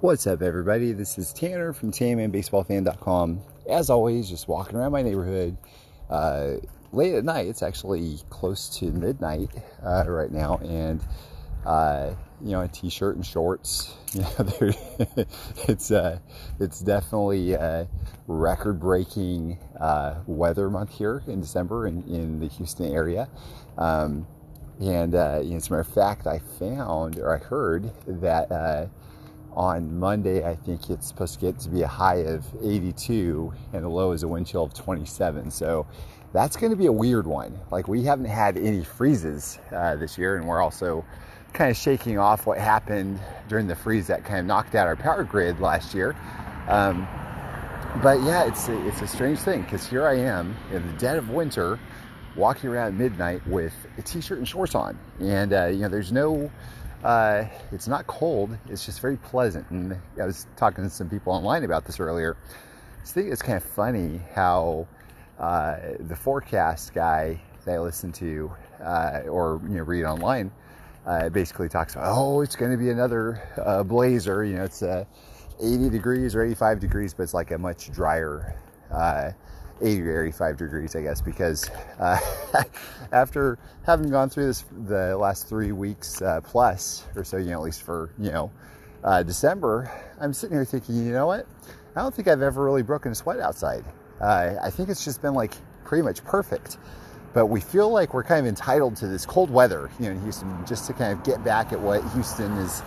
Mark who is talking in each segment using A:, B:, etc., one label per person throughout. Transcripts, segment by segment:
A: What's up, everybody? This is Tanner from TannerFrom As always, just walking around my neighborhood. Uh, late at night, it's actually close to midnight uh, right now, and uh, you know, a t-shirt and shorts. It's uh, it's definitely a record-breaking uh, weather month here in December in, in the Houston area. Um, and uh, as a matter of fact, I found or I heard that uh, on Monday, I think it's supposed to get to be a high of 82 and the low is a wind chill of 27. So that's going to be a weird one. Like we haven't had any freezes uh, this year, and we're also kind of shaking off what happened during the freeze that kind of knocked out our power grid last year. Um, but yeah, it's a, it's a strange thing because here I am in the dead of winter, walking around midnight with a t-shirt and shorts on, and uh, you know there's no uh, it's not cold. It's just very pleasant. And I was talking to some people online about this earlier. I think it's kind of funny how uh, the forecast guy that I listen to uh, or you know read online uh, basically talks about, oh, it's going to be another uh, blazer. You know, it's uh, 80 degrees or 85 degrees, but it's like a much drier 80 or 85 degrees, I guess, because uh, after having gone through this the last three weeks uh, plus or so, you know, at least for you know uh, December, I'm sitting here thinking, you know what? I don't think I've ever really broken a sweat outside. Uh, I think it's just been like pretty much perfect. But we feel like we're kind of entitled to this cold weather, you know, in Houston, just to kind of get back at what Houston has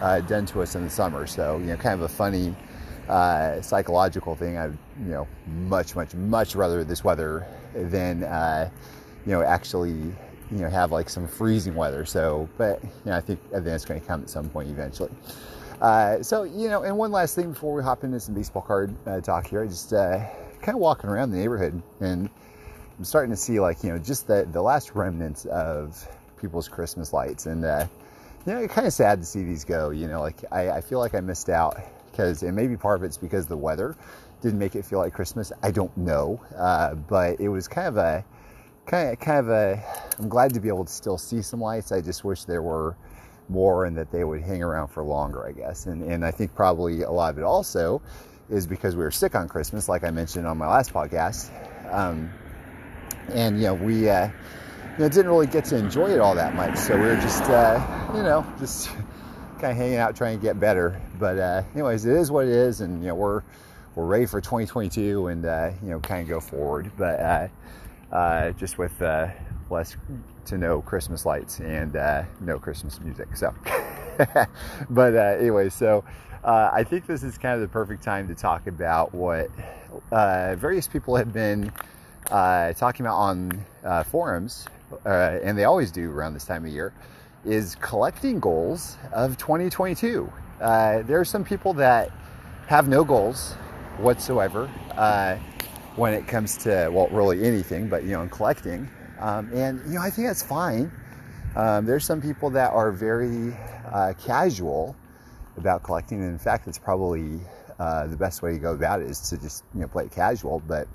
A: uh, done to us in the summer. So, you know, kind of a funny uh, psychological thing. I, you know, much, much, much rather this weather than, uh, you know, actually, you know, have like some freezing weather. So, but you know, I think it's going to come at some point eventually. Uh, so, you know, and one last thing before we hop into some baseball card uh, talk here, I just uh, kind of walking around the neighborhood and I'm starting to see like, you know, just the, the last remnants of people's Christmas lights. And, uh, you know, it's kind of sad to see these go, you know, like I, I feel like I missed out because, and maybe part of it's because the weather didn't make it feel like Christmas. I don't know, uh, but it was kind of a, kind of, kind of a. I'm glad to be able to still see some lights. I just wish there were more and that they would hang around for longer, I guess. And and I think probably a lot of it also is because we were sick on Christmas, like I mentioned on my last podcast. Um, and you know we uh, you know didn't really get to enjoy it all that much, so we were just uh, you know just kind of hanging out trying to get better. But uh, anyways, it is what it is, and you know we're we're ready for 2022 and uh, you know kind of go forward. But uh, uh just with uh, less to no Christmas lights and uh, no Christmas music. So, but anyway, so. I think this is kind of the perfect time to talk about what various people have been talking about on forums, and they always do around this time of year, is collecting goals of 2022. Uh, there are some people that have no goals whatsoever uh, when it comes to, well, really anything, but, you know, in collecting. Um, and, you know, I think that's fine. Um, there's some people that are very uh, casual about collecting. And in fact, it's probably uh, the best way to go about it is to just, you know, play it casual. But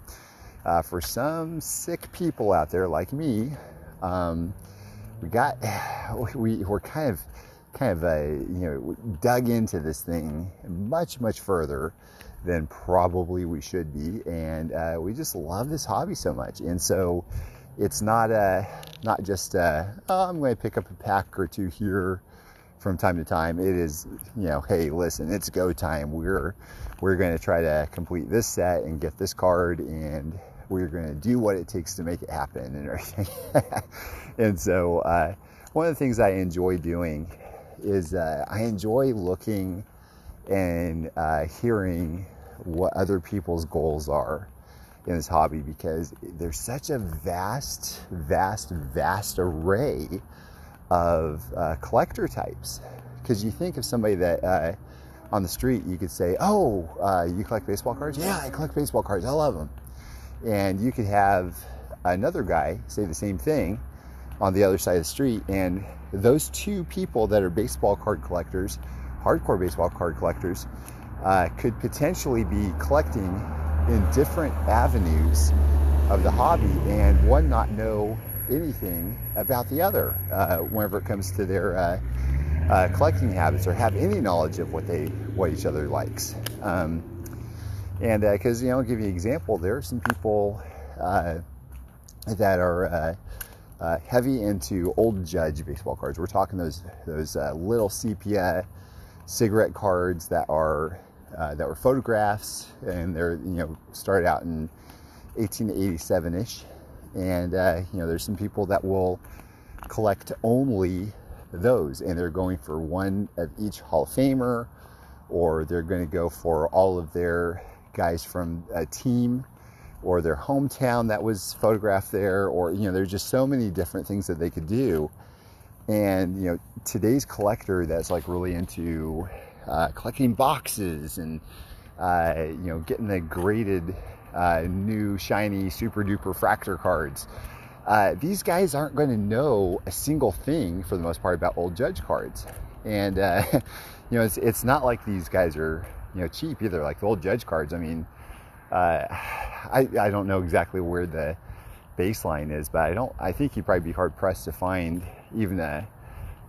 A: uh, for some sick people out there like me, um, we got we we're kind of kind of a you know dug into this thing much much further than probably we should be, and uh, we just love this hobby so much, and so it's not a not just a, oh, I'm going to pick up a pack or two here from time to time. It is you know hey listen it's go time. We're we're going to try to complete this set and get this card and we're going to do what it takes to make it happen and everything. and so, uh, one of the things I enjoy doing is uh, I enjoy looking and uh, hearing what other people's goals are in this hobby because there's such a vast, vast, vast array of uh, collector types. Because you think of somebody that uh, on the street, you could say, Oh, uh, you collect baseball cards? Yeah, I collect baseball cards. I love them. And you could have another guy say the same thing on the other side of the street. And those two people that are baseball card collectors, hardcore baseball card collectors, uh, could potentially be collecting in different avenues of the hobby and one not know anything about the other uh, whenever it comes to their uh, uh, collecting habits or have any knowledge of what they what each other likes. Um, and because uh, you know, I'll give you an example. There are some people uh, that are uh, uh, heavy into old Judge baseball cards. We're talking those those uh, little sepia cigarette cards that are uh, that were photographs, and they're you know started out in 1887 ish. And you know, there's some people that will collect only those, and they're going for one of each Hall of Famer, or they're going to go for all of their guys from a team or their hometown that was photographed there, or you know, there's just so many different things that they could do. And you know, today's collector that's like really into uh, collecting boxes and uh, you know, getting the graded uh, new shiny super duper fractor cards. Uh, these guys aren't going to know a single thing for the most part about old judge cards, and uh, you know, it's it's not like these guys are you know cheap either. Like the old judge cards, I mean uh, I, I don't know exactly where the baseline is, but I don't. I think you'd probably be hard pressed to find even a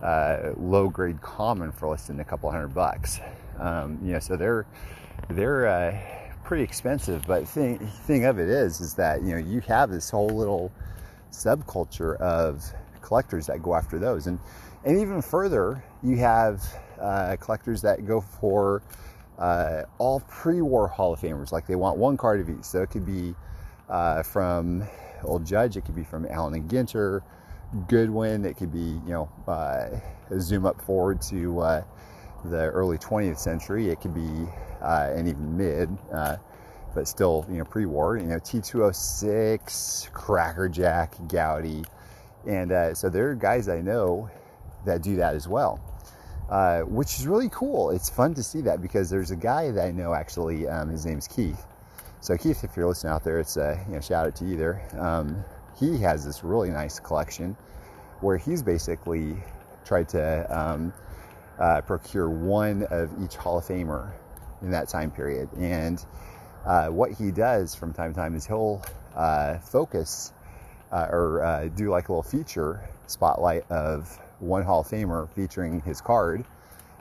A: uh, low grade common for less than a couple hundred bucks. Um, you know, so they're they're uh, pretty expensive. But thing thing of it is, is that you know you have this whole little subculture of collectors that go after those, and and even further, you have uh, collectors that go for uh, all pre-war Hall of Famers. Like they want one card of each. So it could be uh, from Old Judge, it could be from Allen and Ginter, Goodwin. It could be you know uh, zoom up forward to uh, the early 20th century. It could be uh, and even mid. Uh, but still, you know, pre-war, you know, T206, Crackerjack, Goudey, and so there are guys I know that do that as well. Uh, which is really cool. It's fun to see that because there's a guy that I know actually. Um, his name's Keith. So Keith, if you're listening out there, it's a you know shout out to you there. Um, he has this really nice collection where he's basically tried to um, uh, procure one of each Hall of Famer in that time period. And uh, what he does from time to time is he'll uh, focus uh, or uh, do like a little feature spotlight of one Hall of Famer featuring his card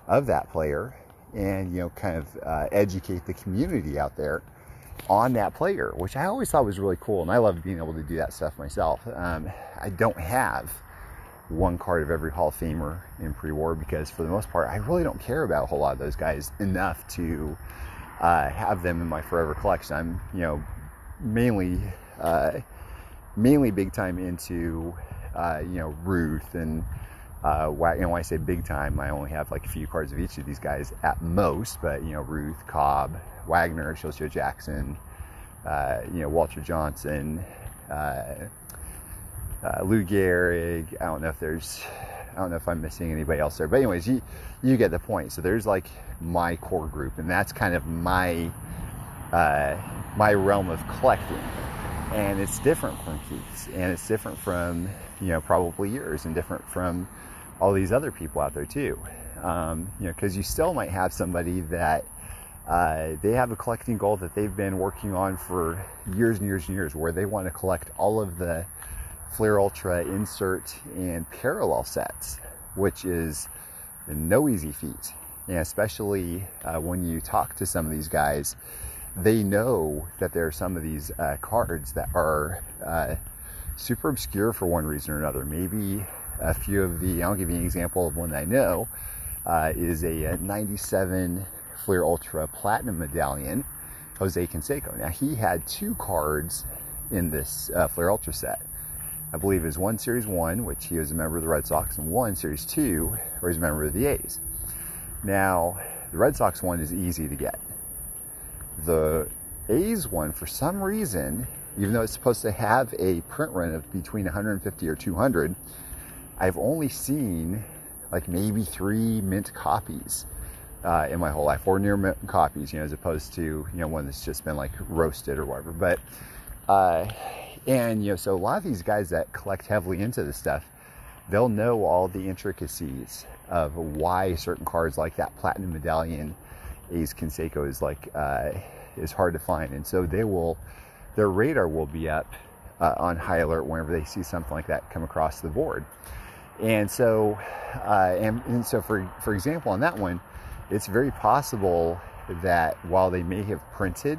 A: of that player and, you know, kind of uh, educate the community out there on that player, which I always thought was really cool. And I love being able to do that stuff myself. Um, I don't have one card of every Hall of Famer in pre war because, for the most part, I really don't care about a whole lot of those guys enough to uh, have them in my forever collection. I'm, you know, mainly. Uh, mainly big time into uh, you know Ruth and uh, you know, when I say big time, I only have like a few cards of each of these guys at most, but you know, Ruth, Cobb, Wagner, Shoeless Joe Jackson, uh, you know, Walter Johnson, uh, uh, Lou Gehrig. I don't know if there's, I don't know if I'm missing anybody else there, but anyways, you you get the point. So there's like my core group, and that's kind of my uh, my realm of collecting, and it's different from Keith's, and it's different from you know probably yours, and different from all these other people out there too. Um, you know, because you still might have somebody that uh, they have a collecting goal that they've been working on for years and years and years, where they want to collect all of the Fleer Ultra insert and parallel sets, which is no easy feat. And especially uh, when you talk to some of these guys, they know that there are some of these uh, cards that are uh, super obscure for one reason or another. Maybe a few of the, I'll give you an example of one I know, uh, is a, a 97 Fleer Ultra Platinum Medallion, Jose Canseco. Now, he had two cards in this uh, Fleer Ultra set. I believe is one Series 1, which he was a member of the Red Sox, and one Series 2, where he's a member of the A's. Now, the Red Sox one is easy to get. The A's one, for some reason, even though it's supposed to have a print run of between 150 or 200, I've only seen like maybe three mint copies uh, in my whole life, or near mint copies, you know, as opposed to you know one that's just been like roasted or whatever. But uh, and you know, so a lot of these guys that collect heavily into this stuff, they'll know all the intricacies of why certain cards like that platinum medallion A's Canseco is like uh, is hard to find, and so they will their radar will be up uh, on high alert whenever they see something like that come across the board. And so, uh, and, and so for, for example, on that one, it's very possible that while they may have printed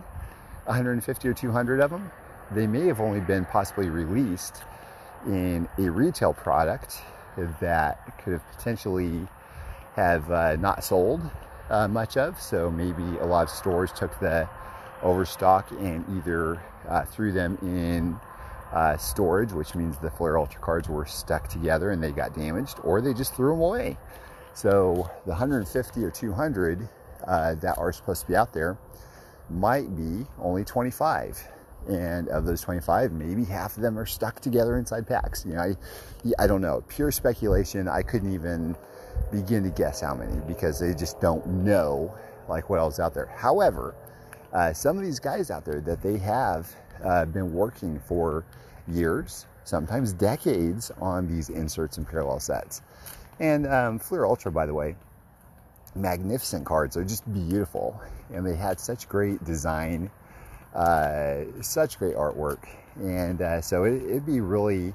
A: 150 or 200 of them, they may have only been possibly released in a retail product that could have potentially have uh, not sold uh, much of. So maybe a lot of stores took the overstock and either uh, threw them in uh, storage, which means the Fleer Ultra cards were stuck together and they got damaged, or they just threw them away. So the 150 or 200 uh, that are supposed to be out there might be only 25 and of those 25 maybe half of them are stuck together inside packs. You know i i don't know. Pure speculation. I couldn't even begin to guess how many because they just don't know like what else out there. However uh, some of these guys out there that they have uh, been working for years sometimes decades on these inserts and parallel sets and um, Fleer Ultra, by the way, magnificent cards. They're just beautiful. And they had such great design, uh, such great artwork. And uh, so it, it'd be really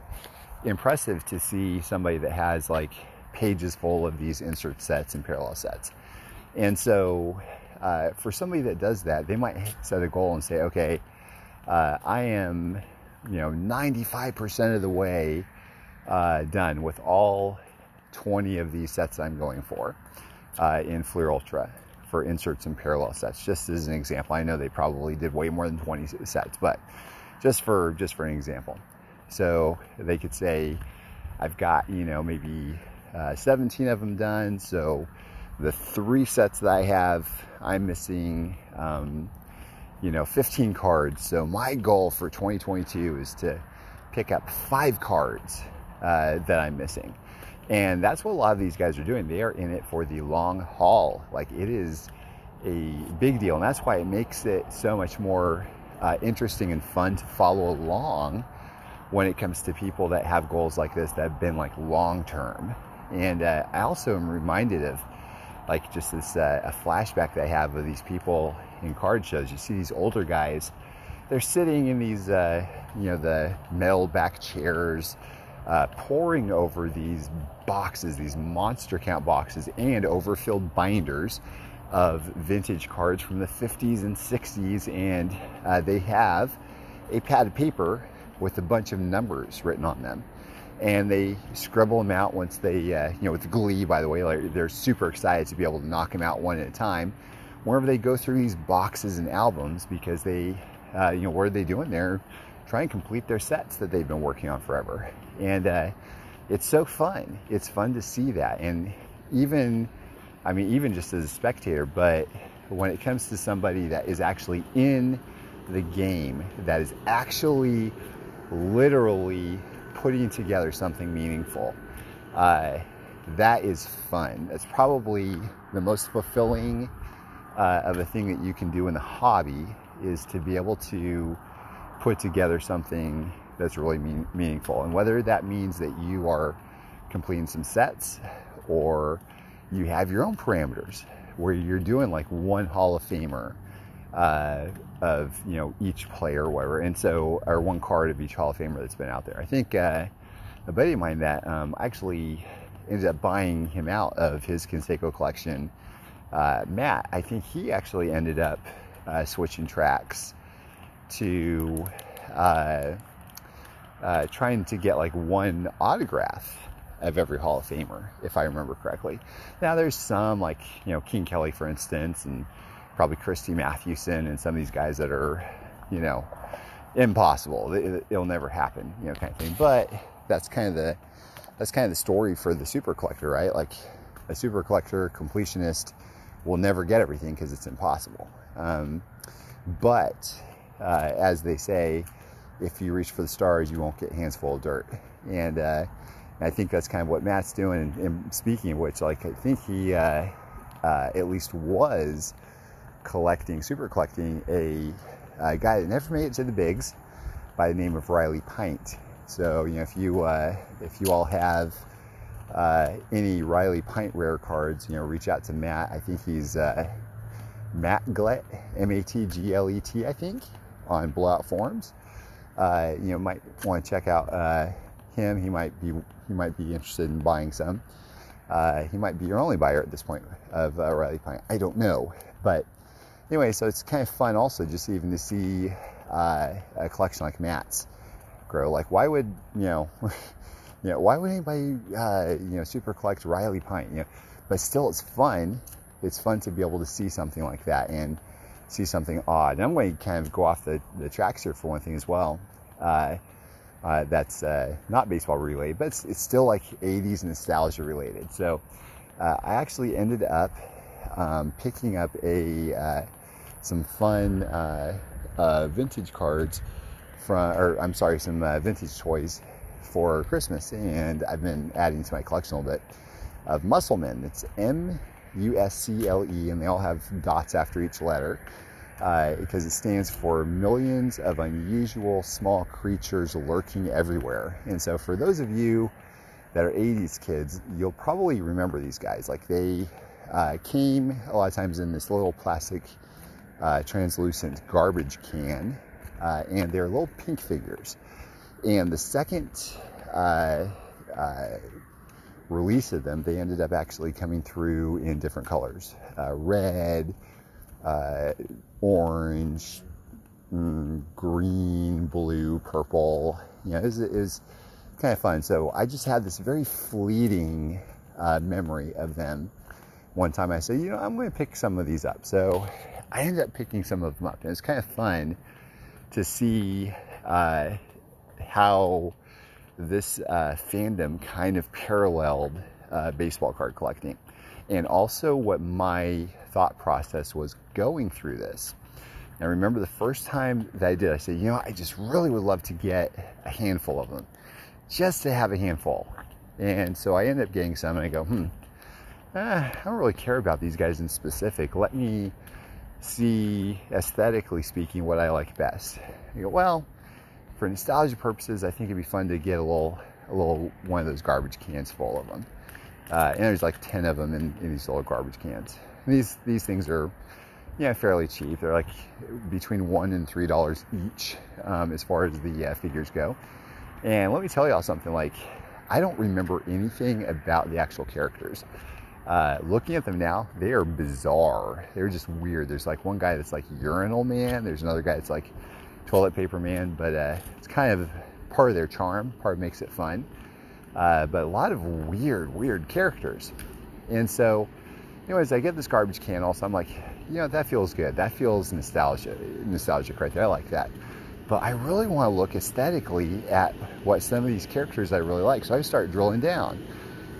A: impressive to see somebody that has like pages full of these insert sets and parallel sets. And so uh, for somebody that does that, they might set a goal and say, okay, uh, I am, you know, 95% of the way uh, done with all 20 of these sets I'm going for uh, in Fleer Ultra for inserts and parallel sets. Just as an example, I know they probably did way more than 20 sets, but just for just for an example. So they could say, I've got you know maybe uh, 17 of them done. So the three sets that I have, I'm missing. Um, you know, 15 cards. So my goal for 2022 is to pick up five cards uh, that I'm missing. And that's what a lot of these guys are doing. They are in it for the long haul. Like it is a big deal. And that's why it makes it so much more uh, interesting and fun to follow along when it comes to people that have goals like this that have been like long term. And uh, I also am reminded of like just this uh, a flashback I have of these people in card shows. You see these older guys, they're sitting in these, uh, you know, the metal back chairs uh, poring over these boxes, these monster count boxes, and overfilled binders of vintage cards from the 50s and 60s. And uh, they have a pad of paper with a bunch of numbers written on them. And they scribble them out once they, uh, you know, with glee, by the way, like they're super excited to be able to knock them out one at a time. Whenever they go through these boxes and albums, because they, uh, you know, what are they doing? They're try and complete their sets that they've been working on forever. And uh, it's so fun. It's fun to see that. And even, I mean, even just as a spectator, but when it comes to somebody that is actually in the game, that is actually literally putting together something meaningful, uh, that is fun. That's probably the most fulfilling uh, of a thing that you can do in the hobby is to be able to put together something that's really mean, meaningful. And whether that means that you are completing some sets or you have your own parameters where you're doing like one Hall of Famer uh, of you know each player or whatever, and so or one card of each Hall of Famer that's been out there. I think uh, a buddy of mine that um, actually ended up buying him out of his Canseco collection. Uh, Matt, I think he actually ended up uh, switching tracks to uh, uh, trying to get like one autograph of every Hall of Famer, if I remember correctly. Now there's some like you know King Kelly, for instance, and probably Christy Mathewson, and some of these guys that are you know impossible. It, will never happen, you know, kind of thing. But that's kind of the that's kind of the story for the super collector, right? Like a super collector, completionist will never get everything because it's impossible. Um, but uh, as they say, if you reach for the stars, you won't get hands full of dirt. And uh, I think that's kind of what Matt's doing. And, speaking of which, like I think he uh, uh, at least was collecting, super collecting a, a, guy that never made it to the bigs by the name of Riley Pint. So you know, if you uh, if you all have uh, any Riley Pint rare cards, you know, reach out to Matt. I think he's Matt Glet, M A T G L E T, I think on Blowout Forums. Uh, you know, might want to check out uh, him. He might be he might be interested in buying some. Uh, he might be your only buyer at this point of uh, Riley Pint. I don't know, but anyway, so it's kind of fun also just even to see uh, a collection like Matt's grow. Like, why would you know? you know, why would anybody uh, you know super collect Riley Pint? You know, but still, it's fun. It's fun to be able to see something like that and see something odd. And I'm going to kind of go off the, the tracks here for one thing as well. Uh, uh, that's uh, not baseball related, but it's, it's, still like 80s nostalgia related. So uh, I actually ended up um, picking up a some fun uh, vintage cards from, or I'm sorry, some vintage toys for Christmas, and I've been adding to my collection a little bit of Musclemen. It's M U S C L E, and they all have dots after each letter uh, because it stands for millions of unusual small creatures lurking everywhere. And so, for those of you that are 80s kids, you'll probably remember these guys. Like they uh, came a lot of times in this little plastic uh, translucent garbage can, uh, and they're little pink figures. And the second uh, uh, release of them, they ended up actually coming through in different colors red uh, orange, mm, green, blue, purple. You know, it was, it was, kind of fun. So I just had this very fleeting uh, memory of them. One time I said, you know, I'm going to pick some of these up. So I ended up picking some of them up. And it's kind of fun to see uh, how this uh, fandom kind of paralleled uh, baseball card collecting and also what my thought process was going through this. I remember the first time that I did, I said, you know, I just really would love to get a handful of them, just to have a handful. And so I ended up getting some, and I go, hmm, eh, I don't really care about these guys in specific. Let me see, aesthetically speaking, what I like best. Go, well, for nostalgia purposes, I think it'd be fun to get a little, a little one of those garbage cans full of them. Uh, and there's like 10 of them in, in these little garbage cans. And these, these things are, yeah, fairly cheap. They're like between one and three dollars each um, as far as the uh, figures go. And let me tell y'all something like, I don't remember anything about the actual characters. Uh, looking at them now, they are bizarre. They're just weird. There's like one guy that's like urinal man. There's another guy that's like toilet paper man. But uh, it's kind of part of their charm. Part makes it fun uh, but a lot of weird, weird characters. And so, anyways, I get this garbage can. Also, I'm like, you know, that feels good. That feels nostalgia, nostalgic right there. I like that. But I really want to look aesthetically at what some of these characters I really like. So I start drilling down,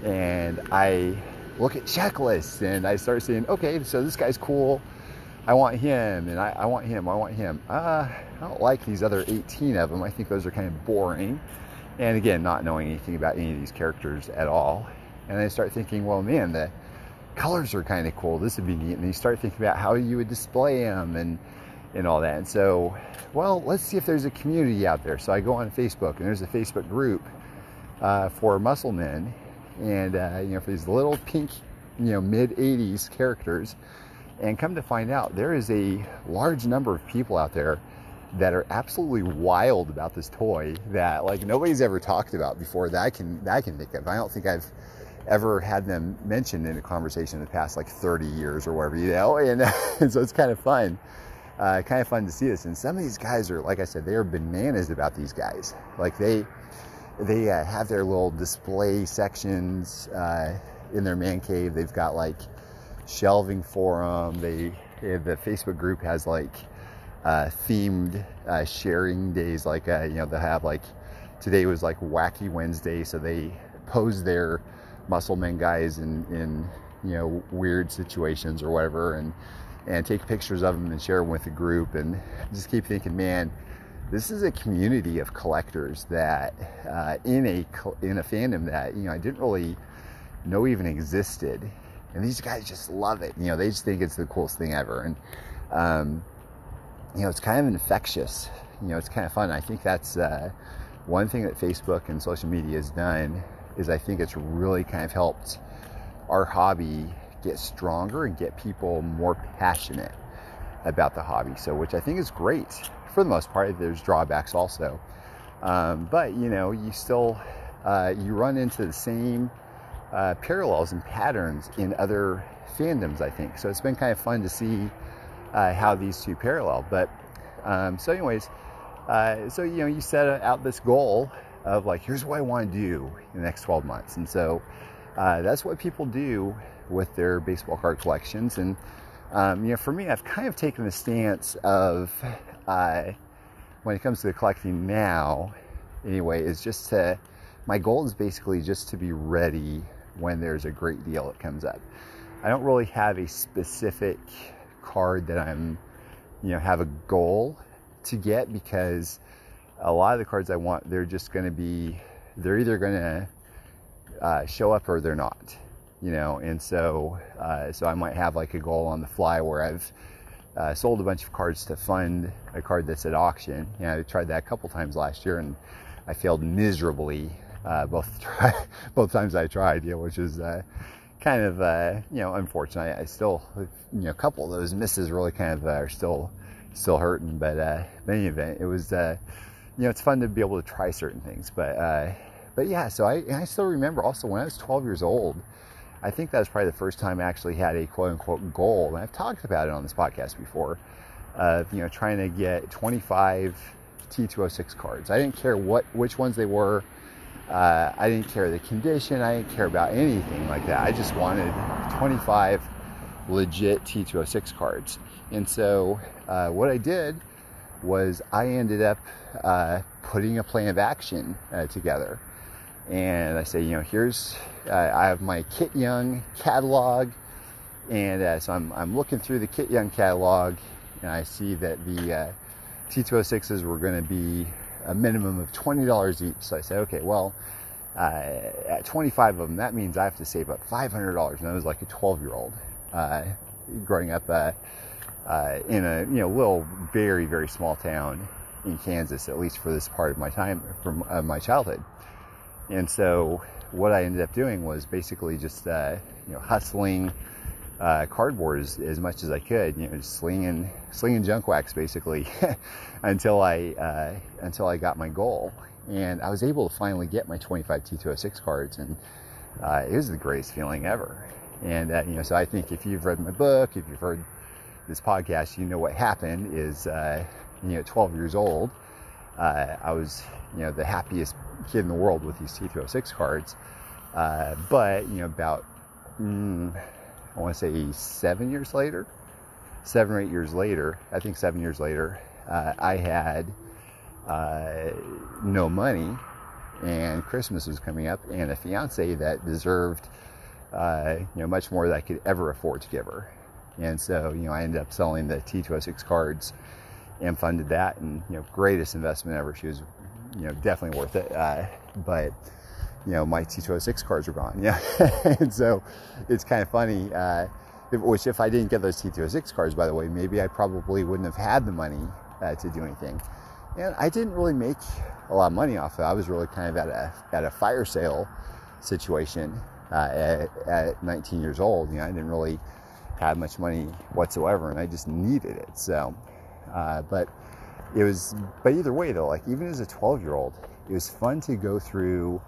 A: and I look at checklists, and I start saying, okay, so this guy's cool. I want him, and I, I want him. I want him. Uh, I don't like these other 18 of them. I think those are kind of boring. And again, not knowing anything about any of these characters at all. And I start thinking, well, man, the colors are kind of cool. This would be neat. And you start thinking about how you would display them and and all that. And so, well, let's see if there's a community out there. So I go on Facebook, and there's a Facebook group uh, for Musclemen, and uh, you know, for these little pink, you know, mid '80s characters. And come to find out, there is a large number of people out there that are absolutely wild about this toy that like nobody's ever talked about before that I can that I can think of. I don't think I've ever had them mentioned in a conversation in the past like 30 years or whatever, you know, and, and so it's kind of fun. Uh, kind of fun to see this. And some of these guys are, like I said, they are bananas about these guys. Like they, they uh, have their little display sections uh, in their man cave. They've got like shelving for them. They, the Facebook group has like uh, themed uh, sharing days. Like uh, you know, they have like today was like Wacky Wednesday, so they pose their muscle men guys in in you know weird situations or whatever, and and take pictures of them and share them with the group, and just keep thinking, man. This is a community of collectors that uh, in a in a fandom that you know I didn't really know even existed, and these guys just love it. You know, they just think it's the coolest thing ever, and um, you know, it's kind of infectious. You know, it's kind of fun. I think that's uh, one thing that Facebook and social media has done is I think it's really kind of helped our hobby get stronger and get people more passionate about the hobby. So, which I think is great for the most part. There's drawbacks also, um, but you know, you still uh, you run into the same uh, parallels and patterns in other fandoms, I think. So it's been kind of fun to see uh, how these two parallel. But um, so, anyways, uh, so you know, you set out this goal of like, here's what I want to do in the next 12 months, and so uh, that's what people do with their baseball card collections. And um, you know, for me, I've kind of taken the stance of when it comes to collecting now, anyway, is just to my goal is basically just to be ready when there's a great deal that comes up. I don't really have a specific card that I'm, you know, have a goal to get because a lot of the cards I want, they're just going to be, they're either going to uh, show up or they're not, you know, and so, uh, so I might have like a goal on the fly where I've uh, sold a bunch of cards to fund a card that's at auction. You know, I tried that a couple times last year and I failed miserably uh, both try, both times I tried, you know, which is uh, kind of uh, you know unfortunate. I, I, still you know a couple of those misses really kind of uh, are still still hurting, but uh, in any event, it was uh, you know it's fun to be able to try certain things. But but yeah, so I I still remember also when I was 12 years old. I think that was probably the first time I actually had a quote unquote goal, and I've talked about it on this podcast before. Of you know trying to get 25 T206 cards. I didn't care what which ones they were. Uh, I didn't care the condition. I didn't care about anything like that. I just wanted 25 legit T206 cards. And so uh, what I did was I ended up uh, putting a plan of action uh, together. And I say, you know, here's, uh, I have my Kit Young catalog. And uh, so I'm, I'm looking through the Kit Young catalog and I see that the T206s were going to be a minimum of $20 each. So I said, okay, well, uh, at 25 of them, that means I have to save up $500. And I was like a 12 year old uh, growing up uh, uh, in a you know little very very small town in Kansas, at least for this part of my time from uh, my childhood. And so what I ended up doing was basically just uh, you know hustling uh, cardboard as, as, much as I could, you know, just slinging slinging junk wax basically until I uh, until I got my goal, and I was able to finally get my 25 T206 cards, and uh, it was the greatest feeling ever. And uh, you know, so I think if you've read my book, if you've heard this podcast, you know what happened is uh, you know, 12 years old, uh, I was you know the happiest kid in the world with these T206 cards, but you know about. Mm, I want to say seven years later, seven or eight years later, I think seven years later, uh, I had uh, no money and Christmas was coming up and a fiance that deserved, uh, you know, much more than I could ever afford to give her. And so, you know, I ended up selling the T206 cards and funded that and, you know, greatest investment ever. She was, you know, definitely worth it. Uh, but, you know, my T206 cards are gone. Yeah. and so it's kind of funny, uh, if, which if I didn't get those T206 cards, by the way, maybe I probably wouldn't have had the money uh, to do anything. And I didn't really make a lot of money off of it. I was really kind of at a, at a fire sale situation uh, at, at 19 years old. You know, I didn't really have much money whatsoever and I just needed it. So, uh, but it was, but either way though, like even as a 12 year old, it was fun to go through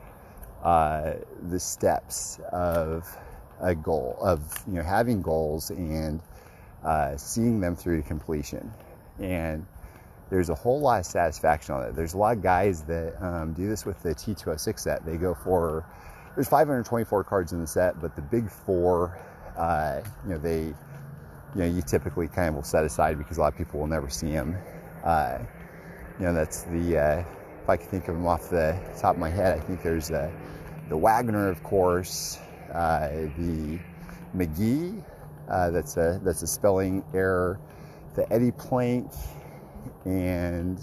A: uh, the steps of a goal of you know having goals and uh, seeing them through to completion. And there's a whole lot of satisfaction on it. There's a lot of guys that um, do this with the t206 set. They go for there's 524 cards in the set but the big four uh, you know they you know you typically kind of will set aside because a lot of people will never see them uh, you know that's the uh, if I can think of them off the top of my head, I think there's uh, the Wagner, of course, uh, the McGee, uh, that's a that's a spelling error, the Eddie Plank, and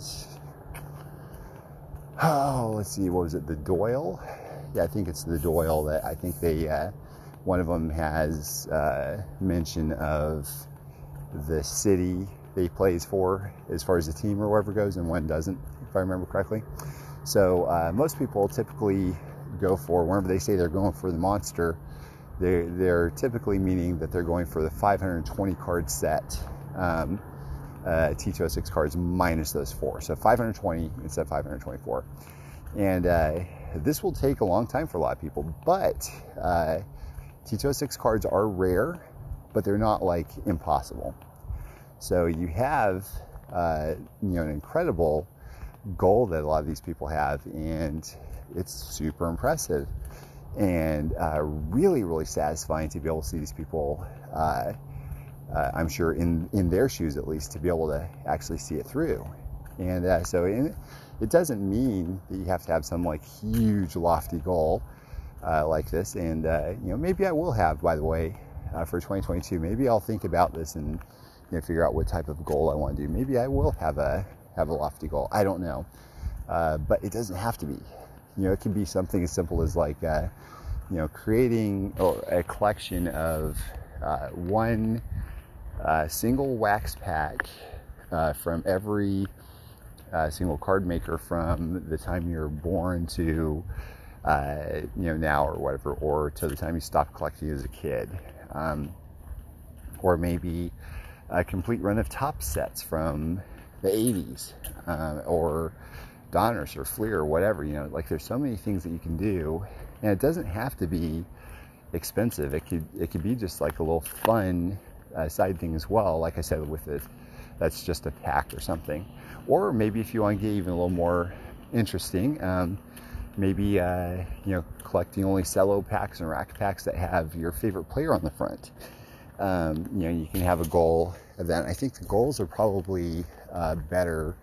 A: oh, let's see, what was it? The Doyle. Yeah, I think it's the Doyle that I think they uh, one of them has uh, mention of the city they plays for as far as the team or whatever goes, and one doesn't, if I remember correctly. So uh, most people typically go for whenever they say they're going for the monster, they're, they're typically meaning that they're going for the 520 card set. Um, uh, T206 cards minus those four. So 520 instead of 524. And uh, this will take a long time for a lot of people, but uh, T206 cards are rare, but they're not like impossible. So you have, uh, you know, an incredible goal that a lot of these people have, and it's super impressive and uh, really, really satisfying to be able to see these people. Uh, uh, I'm sure in in their shoes at least to be able to actually see it through, and uh, so in, it doesn't mean that you have to have some like huge lofty goal uh, like this. And you know, maybe I will have, by the way, for 2022. Maybe I'll think about this and know figure out what type of goal I want to do. Maybe I will have a have a lofty goal. I don't know, but it doesn't have to be. You know, it can be something as simple as like, uh, you know, creating a collection of uh, one uh, single wax pack uh, from every uh, single card maker from the time you're born to, uh, you know, now or whatever, or to the time you stopped collecting as a kid. Um, or maybe a complete run of Topps sets from the 80s, or Donruss or Fleer or whatever. You know, like there's so many things that you can do, and it doesn't have to be expensive. It could it could be just like a little fun uh, side thing as well. Like I said, with it, that's just a pack or something. Or maybe if you want to get even a little more interesting, um, maybe uh, you know collecting only cello packs and rack packs that have your favorite player on the front. Um, you know, you can have a goal of that. I think the goals are probably uh, better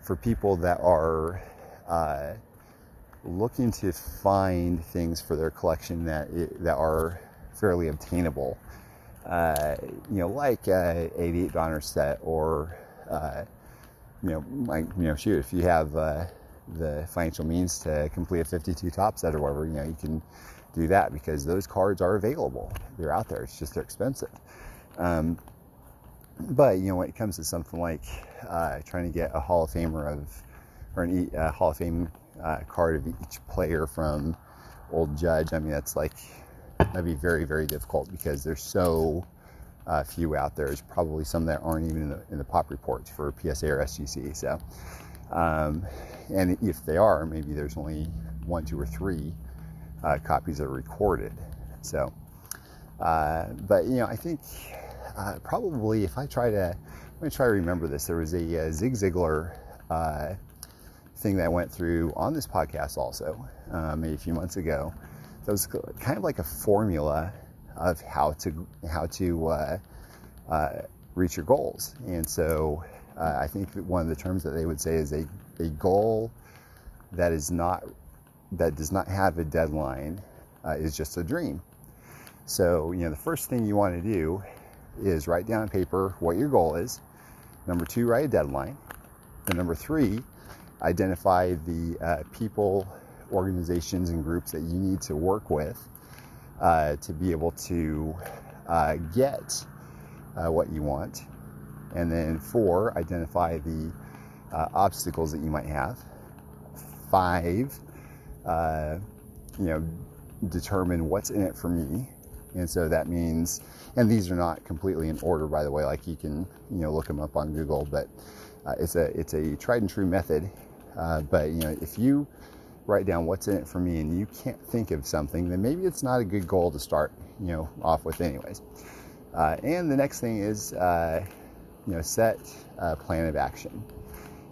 A: for people that are uh, looking to find things for their collection that that are fairly obtainable. Uh, you know, like a 88 Donruss set, or uh, you know, like you know, shoot, if you have uh, the financial means to complete a 52 Topps set or whatever, you know, you can do that because those cards are available. They're out there. It's just they're expensive. Um, but you know, when it comes to something like uh, trying to get a Hall of Famer of, or a uh, Hall of Fame uh, card of each player from Old Judge, I mean, that's like that'd be very, very difficult because there's so uh, few out there. There's probably some that aren't even in the, in the pop reports for PSA or SGC. So, um, and if they are, maybe there's only one, two, or three uh, copies are recorded. So, uh, but you know, I think uh, probably if I try to, I'm to try to remember this. There was a, a uh, Zig Ziglar uh, thing that I went through on this podcast also, uh, maybe a few months ago. That was kind of like a formula of how to how to uh, uh, reach your goals. And so I think one of the terms that they would say is a, a goal that is not that does not have a deadline is just a dream. So, you know, the first thing you want to do is write down on paper what your goal is. Number two, write a deadline. And number three, identify the uh, people, organizations, and groups that you need to work with uh, to be able to uh, get uh, what you want. And then four, identify the uh, obstacles that you might have. Five, uh, you know, determine what's in it for me and so that means, and these are not completely in order, by the way. Like you can, you know, look them up on Google, but uh, it's a it's a tried and true method. Uh, but you know, if you write down what's in it for me, and you can't think of something, then maybe it's not a good goal to start, you know, off with, anyways. Uh, and the next thing is, uh, you know, set a plan of action.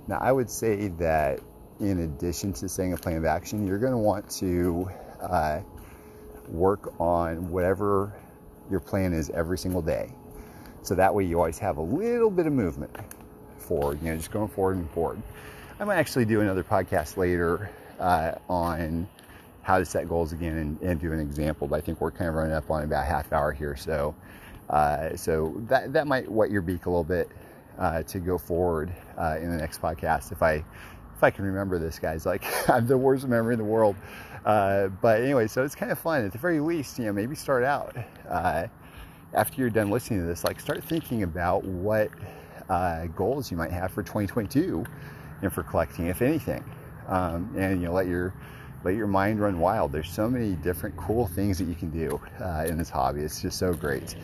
A: Now, I would say that in addition to saying a plan of action, you're going to want to uh, work on whatever your plan is every single day. So that way you always have a little bit of movement forward, you know, just going forward and forward. I might actually do another podcast later uh, on how to set goals again and, and, do an example, but I think we're kind of running up on about half hour here. So, uh, so that, that might wet your beak a little bit uh, to go forward uh, in the next podcast if I if I can remember this, guys. Like I'm the worst memory in the world. Uh, but anyway, so it's kind of fun. At the very least, you know, maybe start out uh, after you're done listening to this. Like start thinking about what uh, goals you might have for 2022 and for collecting, if anything. Um, and you know, let your let your mind run wild. There's so many different cool things that you can do uh, in this hobby. It's just so great.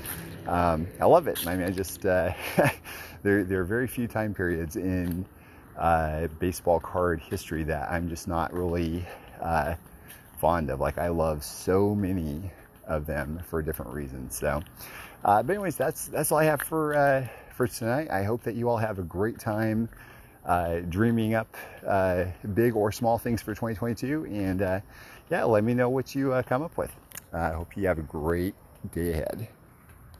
A: Um, I love it. I mean, I just uh, there there are very few time periods in uh, baseball card history that I'm just not really uh, fond of. Like I love so many of them for different reasons. So, uh, but anyways, that's that's all I have for uh, for tonight. I hope that you all have a great time uh, dreaming up uh, big or small things for 2022. And uh, yeah, let me know what you come up with. I hope you have a great day ahead.